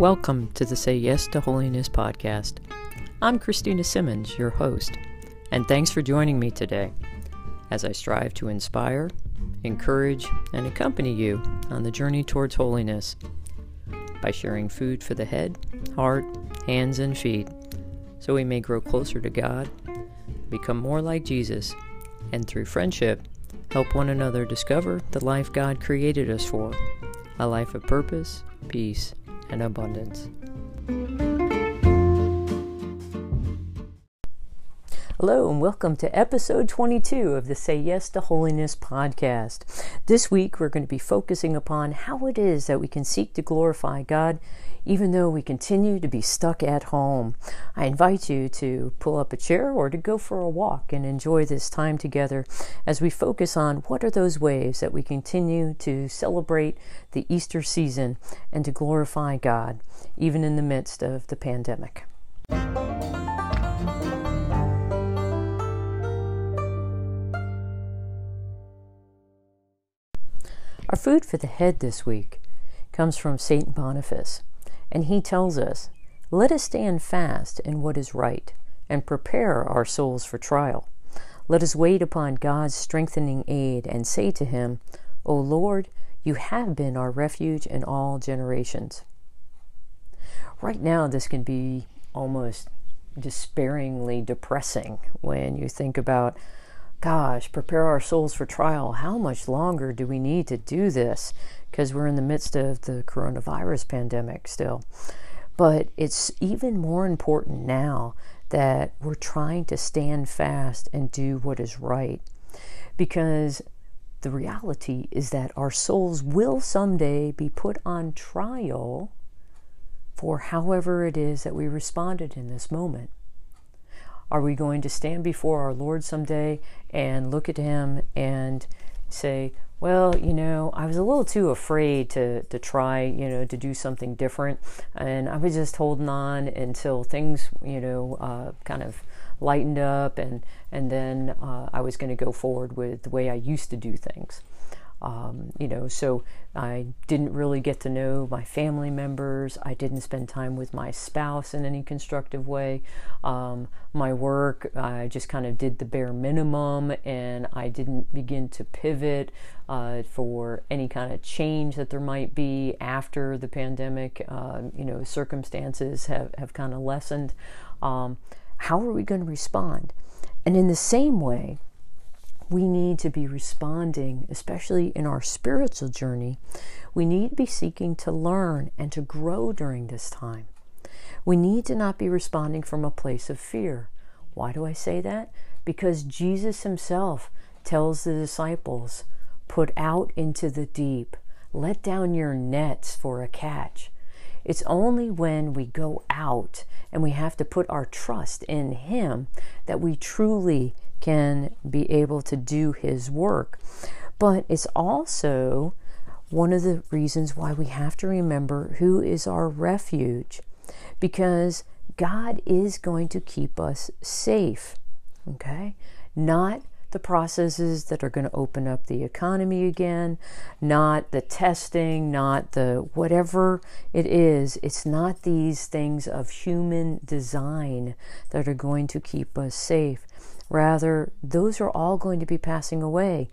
Welcome to the Say Yes to Holiness podcast. I'm Christina Simmons, your host, and thanks for joining me today as I strive to inspire, encourage, and accompany you on the journey towards holiness by sharing food for the head, heart, hands, and feet so we may grow closer to God, become more like Jesus, and through friendship, help one another discover the life God created us for a life of purpose, peace, and abundance. Hello, and welcome to episode 22 of the Say Yes to Holiness podcast. This week, we're going to be focusing upon how it is that we can seek to glorify God even though we continue to be stuck at home. I invite you to pull up a chair or to go for a walk and enjoy this time together as we focus on what are those ways that we continue to celebrate the Easter season and to glorify God, even in the midst of the pandemic. Our food for the head this week comes from St. Boniface, and he tells us, Let us stand fast in what is right, and prepare our souls for trial. Let us wait upon God's strengthening aid, and say to him, O Lord, you have been our refuge in all generations. Right now, this can be almost despairingly depressing when you think about gosh, prepare our souls for trial. How much longer do we need to do this? Because we're in the midst of the coronavirus pandemic still. But it's even more important now that we're trying to stand fast and do what is right. Because the reality is that our souls will someday be put on trial for however it is that we responded in this moment. Are we going to stand before our Lord someday and look at Him and say, well, you know, I was a little too afraid to, to try, you know, to do something different. And I was just holding on until things, you know, uh, kind of lightened up. And, and then uh, I was going to go forward with the way I used to do things. Um, you know, so I didn't really get to know my family members. I didn't spend time with my spouse in any constructive way. Um, my work, I just kind of did the bare minimum and I didn't begin to pivot uh, for any kind of change that there might be after the pandemic. Uh, you know, circumstances have, have kind of lessened. Um, how are we going to respond? And in the same way, we need to be responding, especially in our spiritual journey. We need to be seeking to learn and to grow during this time. We need to not be responding from a place of fear. Why do I say that? Because Jesus himself tells the disciples, Put out into the deep, let down your nets for a catch. It's only when we go out and we have to put our trust in Him that we truly can be able to do His work. But it's also one of the reasons why we have to remember who is our refuge because God is going to keep us safe. Okay? Not the processes that are going to open up the economy again, not the testing, not the whatever it is. It's not these things of human design that are going to keep us safe. Rather, those are all going to be passing away.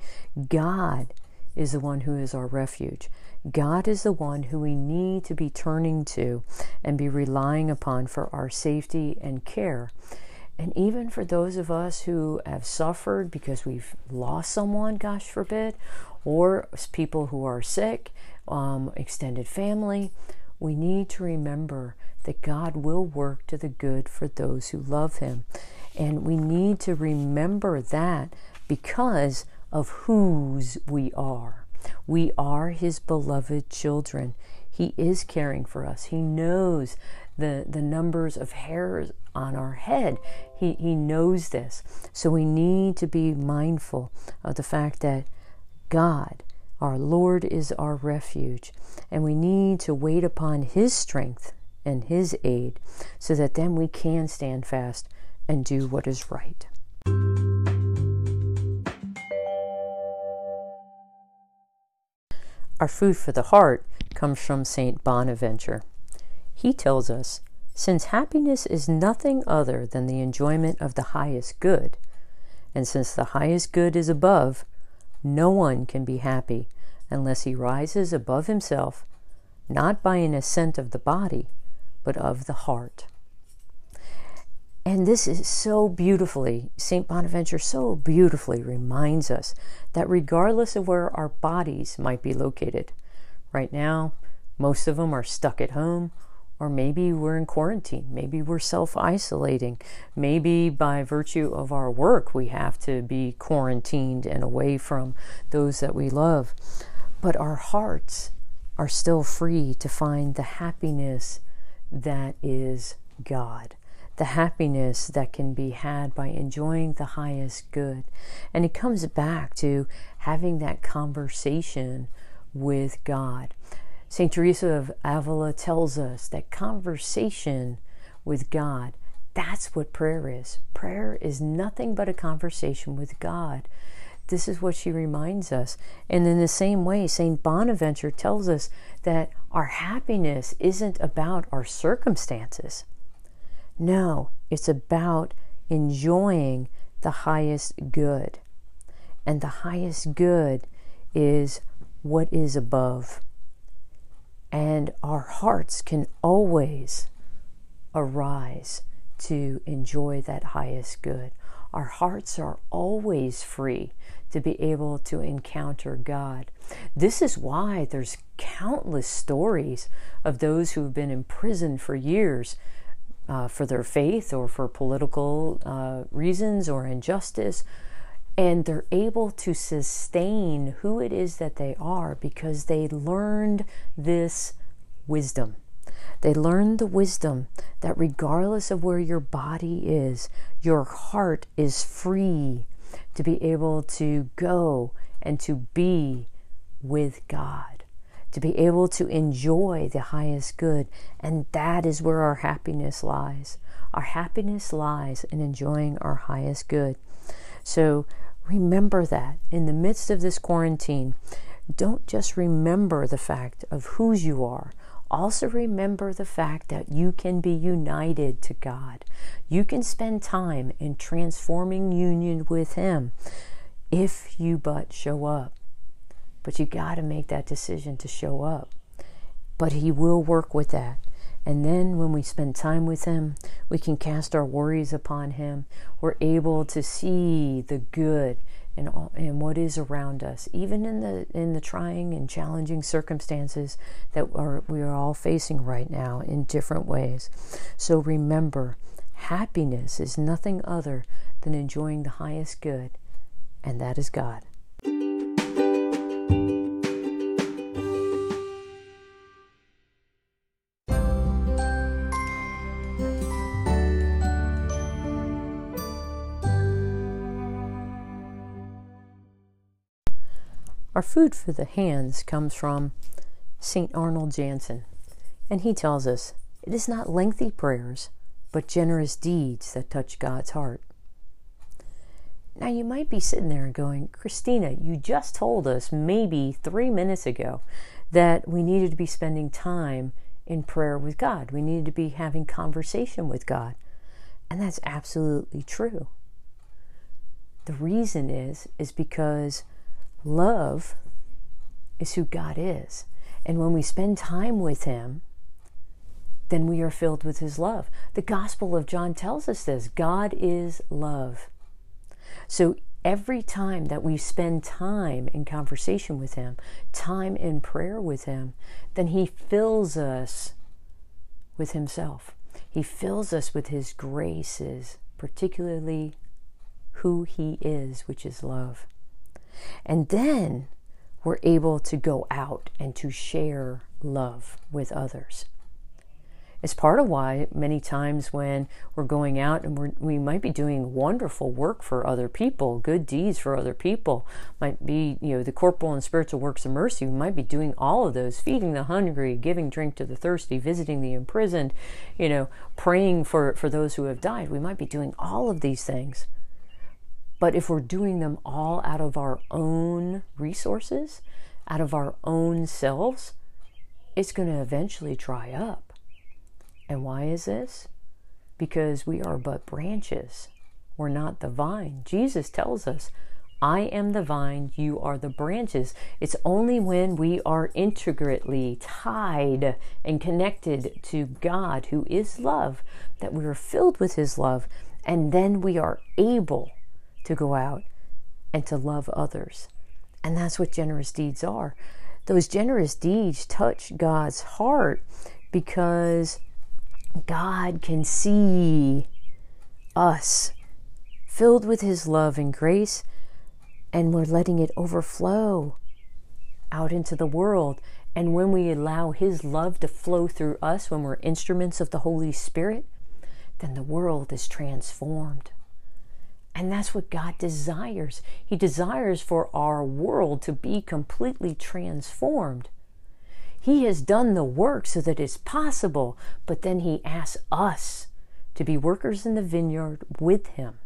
God is the one who is our refuge. God is the one who we need to be turning to and be relying upon for our safety and care. And even for those of us who have suffered because we've lost someone, gosh forbid, or people who are sick, um, extended family, we need to remember that God will work to the good for those who love Him. And we need to remember that because of whose we are. We are His beloved children. He is caring for us. He knows the, the numbers of hairs on our head. He, he knows this. So we need to be mindful of the fact that God, our Lord, is our refuge. And we need to wait upon His strength and His aid so that then we can stand fast and do what is right. Our food for the heart comes from St. Bonaventure. He tells us since happiness is nothing other than the enjoyment of the highest good, and since the highest good is above, no one can be happy unless he rises above himself, not by an ascent of the body, but of the heart. And this is so beautifully, St. Bonaventure so beautifully reminds us that regardless of where our bodies might be located, right now, most of them are stuck at home or maybe we're in quarantine. Maybe we're self isolating. Maybe by virtue of our work, we have to be quarantined and away from those that we love. But our hearts are still free to find the happiness that is God, the happiness that can be had by enjoying the highest good. And it comes back to having that conversation with God. St. Teresa of Avila tells us that conversation with God, that's what prayer is. Prayer is nothing but a conversation with God. This is what she reminds us. And in the same way, St. Bonaventure tells us that our happiness isn't about our circumstances. No, it's about enjoying the highest good. And the highest good is what is above. And our hearts can always arise to enjoy that highest good. Our hearts are always free to be able to encounter God. This is why there's countless stories of those who have been imprisoned for years uh, for their faith or for political uh, reasons or injustice and they're able to sustain who it is that they are because they learned this wisdom. They learned the wisdom that regardless of where your body is, your heart is free to be able to go and to be with God, to be able to enjoy the highest good. And that is where our happiness lies. Our happiness lies in enjoying our highest good. So, Remember that in the midst of this quarantine, don't just remember the fact of whose you are. Also, remember the fact that you can be united to God. You can spend time in transforming union with Him if you but show up. But you got to make that decision to show up. But He will work with that. And then when we spend time with Him, we can cast our worries upon Him. We're able to see the good in, all, in what is around us, even in the in the trying and challenging circumstances that are, we are all facing right now in different ways. So remember, happiness is nothing other than enjoying the highest good, and that is God. Our food for the hands comes from St. Arnold Janssen, and he tells us it is not lengthy prayers, but generous deeds that touch God's heart. Now, you might be sitting there going, Christina, you just told us maybe three minutes ago that we needed to be spending time in prayer with God. We needed to be having conversation with God. And that's absolutely true. The reason is, is because Love is who God is. And when we spend time with Him, then we are filled with His love. The Gospel of John tells us this God is love. So every time that we spend time in conversation with Him, time in prayer with Him, then He fills us with Himself. He fills us with His graces, particularly who He is, which is love. And then we're able to go out and to share love with others. It's part of why many times when we're going out and we might be doing wonderful work for other people, good deeds for other people, might be, you know, the corporal and spiritual works of mercy. We might be doing all of those, feeding the hungry, giving drink to the thirsty, visiting the imprisoned, you know, praying for, for those who have died. We might be doing all of these things. But if we're doing them all out of our own resources, out of our own selves, it's going to eventually dry up. And why is this? Because we are but branches. We're not the vine. Jesus tells us, I am the vine, you are the branches. It's only when we are intricately tied and connected to God, who is love, that we are filled with His love, and then we are able to go out and to love others. And that's what generous deeds are. Those generous deeds touch God's heart because God can see us filled with His love and grace, and we're letting it overflow out into the world. And when we allow His love to flow through us, when we're instruments of the Holy Spirit, then the world is transformed. And that's what God desires. He desires for our world to be completely transformed. He has done the work so that it's possible, but then He asks us to be workers in the vineyard with Him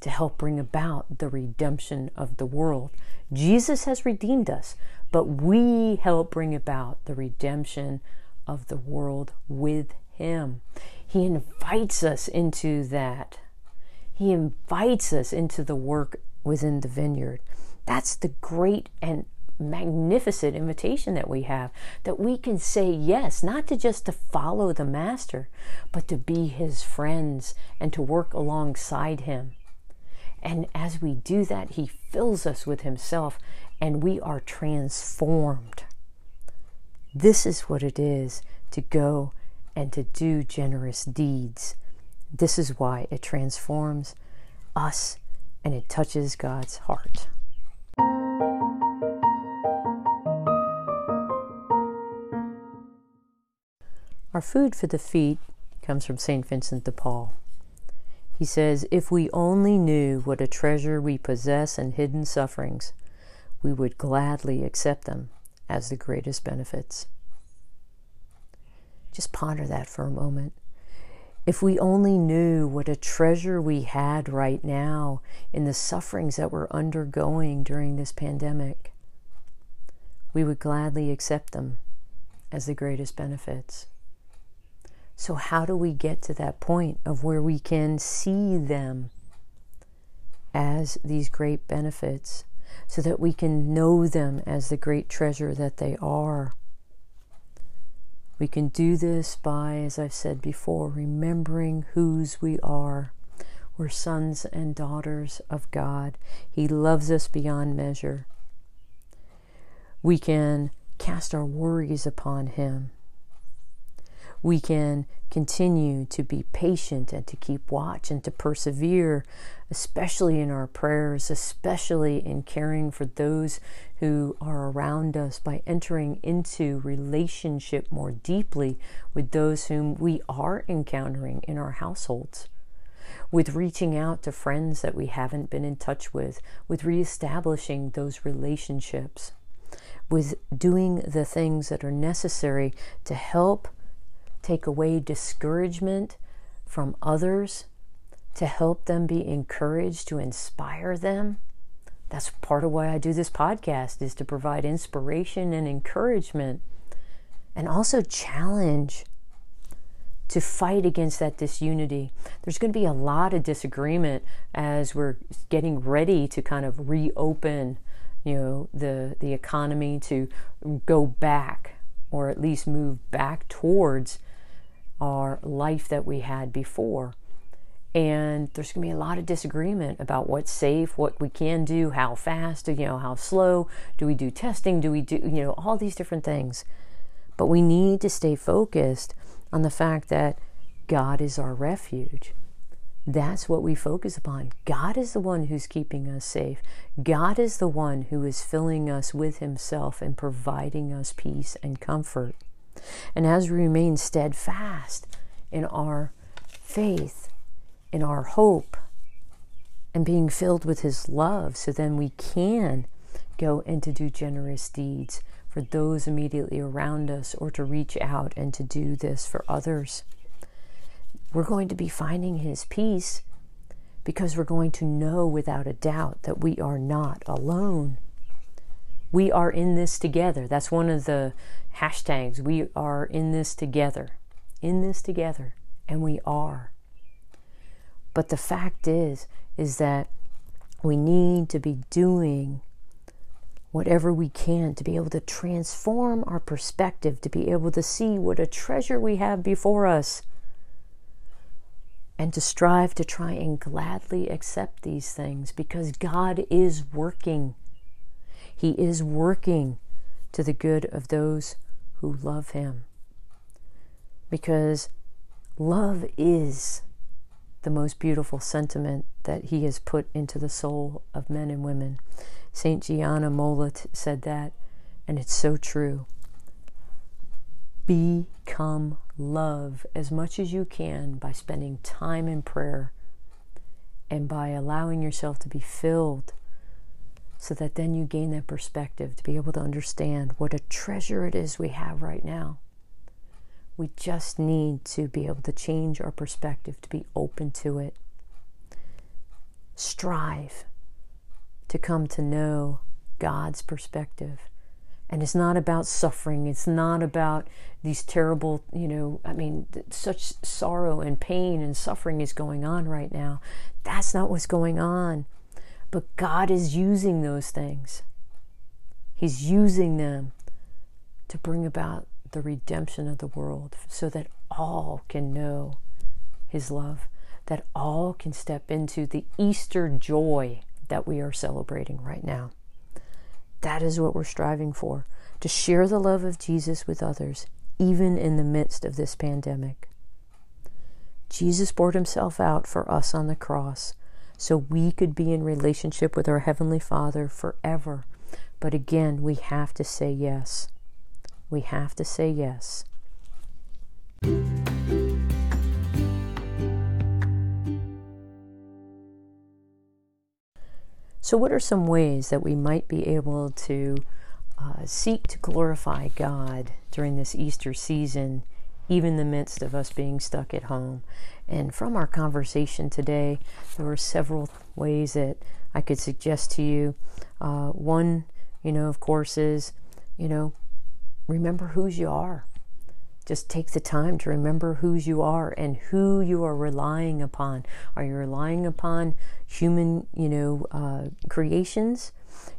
to help bring about the redemption of the world. Jesus has redeemed us, but we help bring about the redemption of the world with Him. He invites us into that. He invites us into the work within the vineyard. That's the great and magnificent invitation that we have that we can say yes not to just to follow the master but to be his friends and to work alongside him and as we do that, He fills us with Himself and we are transformed. This is what it is to go and to do generous deeds. This is why it transforms us and it touches God's heart. Our food for the feet comes from St. Vincent de Paul. He says, If we only knew what a treasure we possess in hidden sufferings, we would gladly accept them as the greatest benefits. Just ponder that for a moment. If we only knew what a treasure we had right now in the sufferings that we're undergoing during this pandemic, we would gladly accept them as the greatest benefits. So, how do we get to that point of where we can see them as these great benefits so that we can know them as the great treasure that they are? We can do this by, as I've said before, remembering whose we are. We're sons and daughters of God. He loves us beyond measure. We can cast our worries upon Him we can continue to be patient and to keep watch and to persevere, especially in our prayers, especially in caring for those who are around us by entering into relationship more deeply with those whom we are encountering in our households. With reaching out to friends that we haven't been in touch with, with reestablishing those relationships, with doing the things that are necessary to help take away discouragement from others, to help them be encouraged, to inspire them. That's part of why I do this podcast is to provide inspiration and encouragement and also challenge to fight against that disunity. There's going to be a lot of disagreement as we're getting ready to kind of reopen, you know, the the economy to go back or at least move back towards our life that we had before. And there's going to be a lot of disagreement about what's safe, what we can do, how fast, you know, how slow, do we do testing, do we do, you know, all these different things. But we need to stay focused on the fact that God is our refuge. That's what we focus upon. God is the one who's keeping us safe. God is the one who is filling us with Himself and providing us peace and comfort. And as we remain steadfast in our faith, in our hope, and being filled with His love, so then we can go and to do generous deeds for those immediately around us or to reach out and to do this for others. We're going to be finding His peace because we're going to know without a doubt that we are not alone we are in this together. That's one of the hashtags. We are in this together. in this together, and we are. But the fact is, is that we need to be doing whatever we can to be able to transform our perspective, to be able to see what a treasure we have before us, and to strive to try and gladly accept these things because God is working. He is working to the good of those who love Him. Because love is the most beautiful sentiment that He has put into the soul of men and women. St. Gianna Molla said that, and it's so true. Become love as much as you can by spending time in prayer and by allowing yourself to be filled so that then you gain that perspective to be able to understand what a treasure it is we have right now. We just need to be able to change our perspective, to be open to it. Strive to come to know God's perspective. And it's not about suffering. It's not about these terrible, you know, I mean, such sorrow and pain and suffering is going on right now. That's not what's going on. But God is using those things, He's using them to bring about the redemption of the world so that all can know His love, that all can step into the Easter joy that we are celebrating right now. That is what we're striving for to share the love of Jesus with others, even in the midst of this pandemic. Jesus poured himself out for us on the cross so we could be in relationship with our Heavenly Father forever. But again, we have to say yes. We have to say yes. So, what are some ways that we might be able to uh, seek to glorify God during this Easter season, even in the midst of us being stuck at home? And from our conversation today, there were several ways that I could suggest to you. Uh, one, you know, of course, is, you know, remember whose you are just take the time to remember whose you are and who you are relying upon. Are you relying upon human, you know, uh, creations,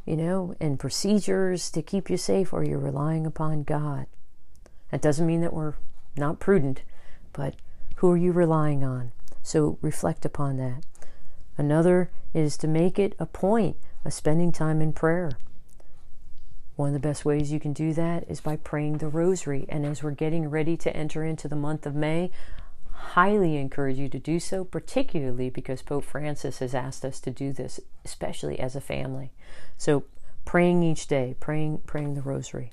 you know, and procedures to keep you safe, or you're relying upon God? That doesn't mean that we're not prudent, but who are you relying on? So reflect upon that. Another is to make it a point of spending time in prayer. One of the best ways you can do that is by praying the rosary. And as we're getting ready to enter into the month of May, highly encourage you to do so, particularly because Pope Francis has asked us to do this, especially as a family. So praying each day, praying praying the rosary.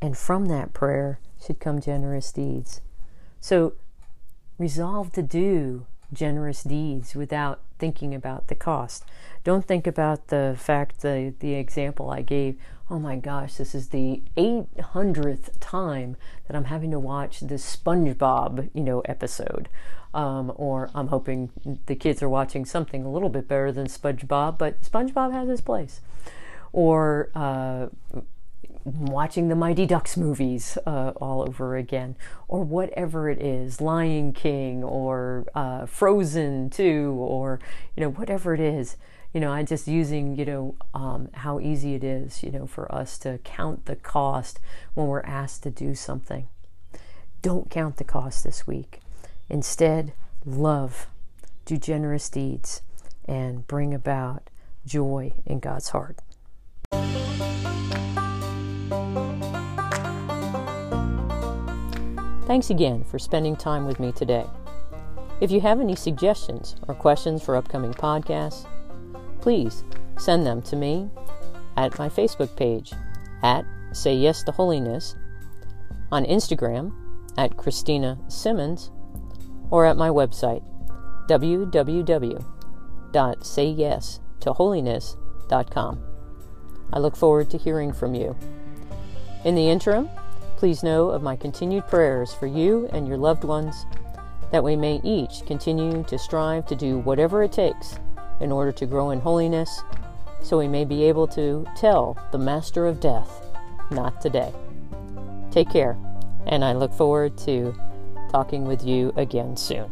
And from that prayer should come generous deeds. So resolve to do generous deeds without thinking about the cost. Don't think about the fact the the example I gave. Oh my gosh, this is the 800th time that I'm having to watch this SpongeBob, you know, episode. Um, or I'm hoping the kids are watching something a little bit better than SpongeBob, but SpongeBob has his place. Or uh, watching the Mighty Ducks movies uh, all over again, or whatever it is, Lion King, or uh, Frozen 2, or you know whatever it is. You know, I just using you know um, how easy it is, you know, for us to count the cost when we're asked to do something. Don't count the cost this week. Instead, love, do generous deeds, and bring about joy in God's heart. Thanks again for spending time with me today. If you have any suggestions or questions for upcoming podcasts, please send them to me at my Facebook page at Say Yes to Holiness, on Instagram at Christina Simmons, or at my website www.sayyestoholiness.com. I look forward to hearing from you. In the interim, Please know of my continued prayers for you and your loved ones, that we may each continue to strive to do whatever it takes in order to grow in holiness, so we may be able to tell the Master of Death, not today. Take care, and I look forward to talking with you again soon.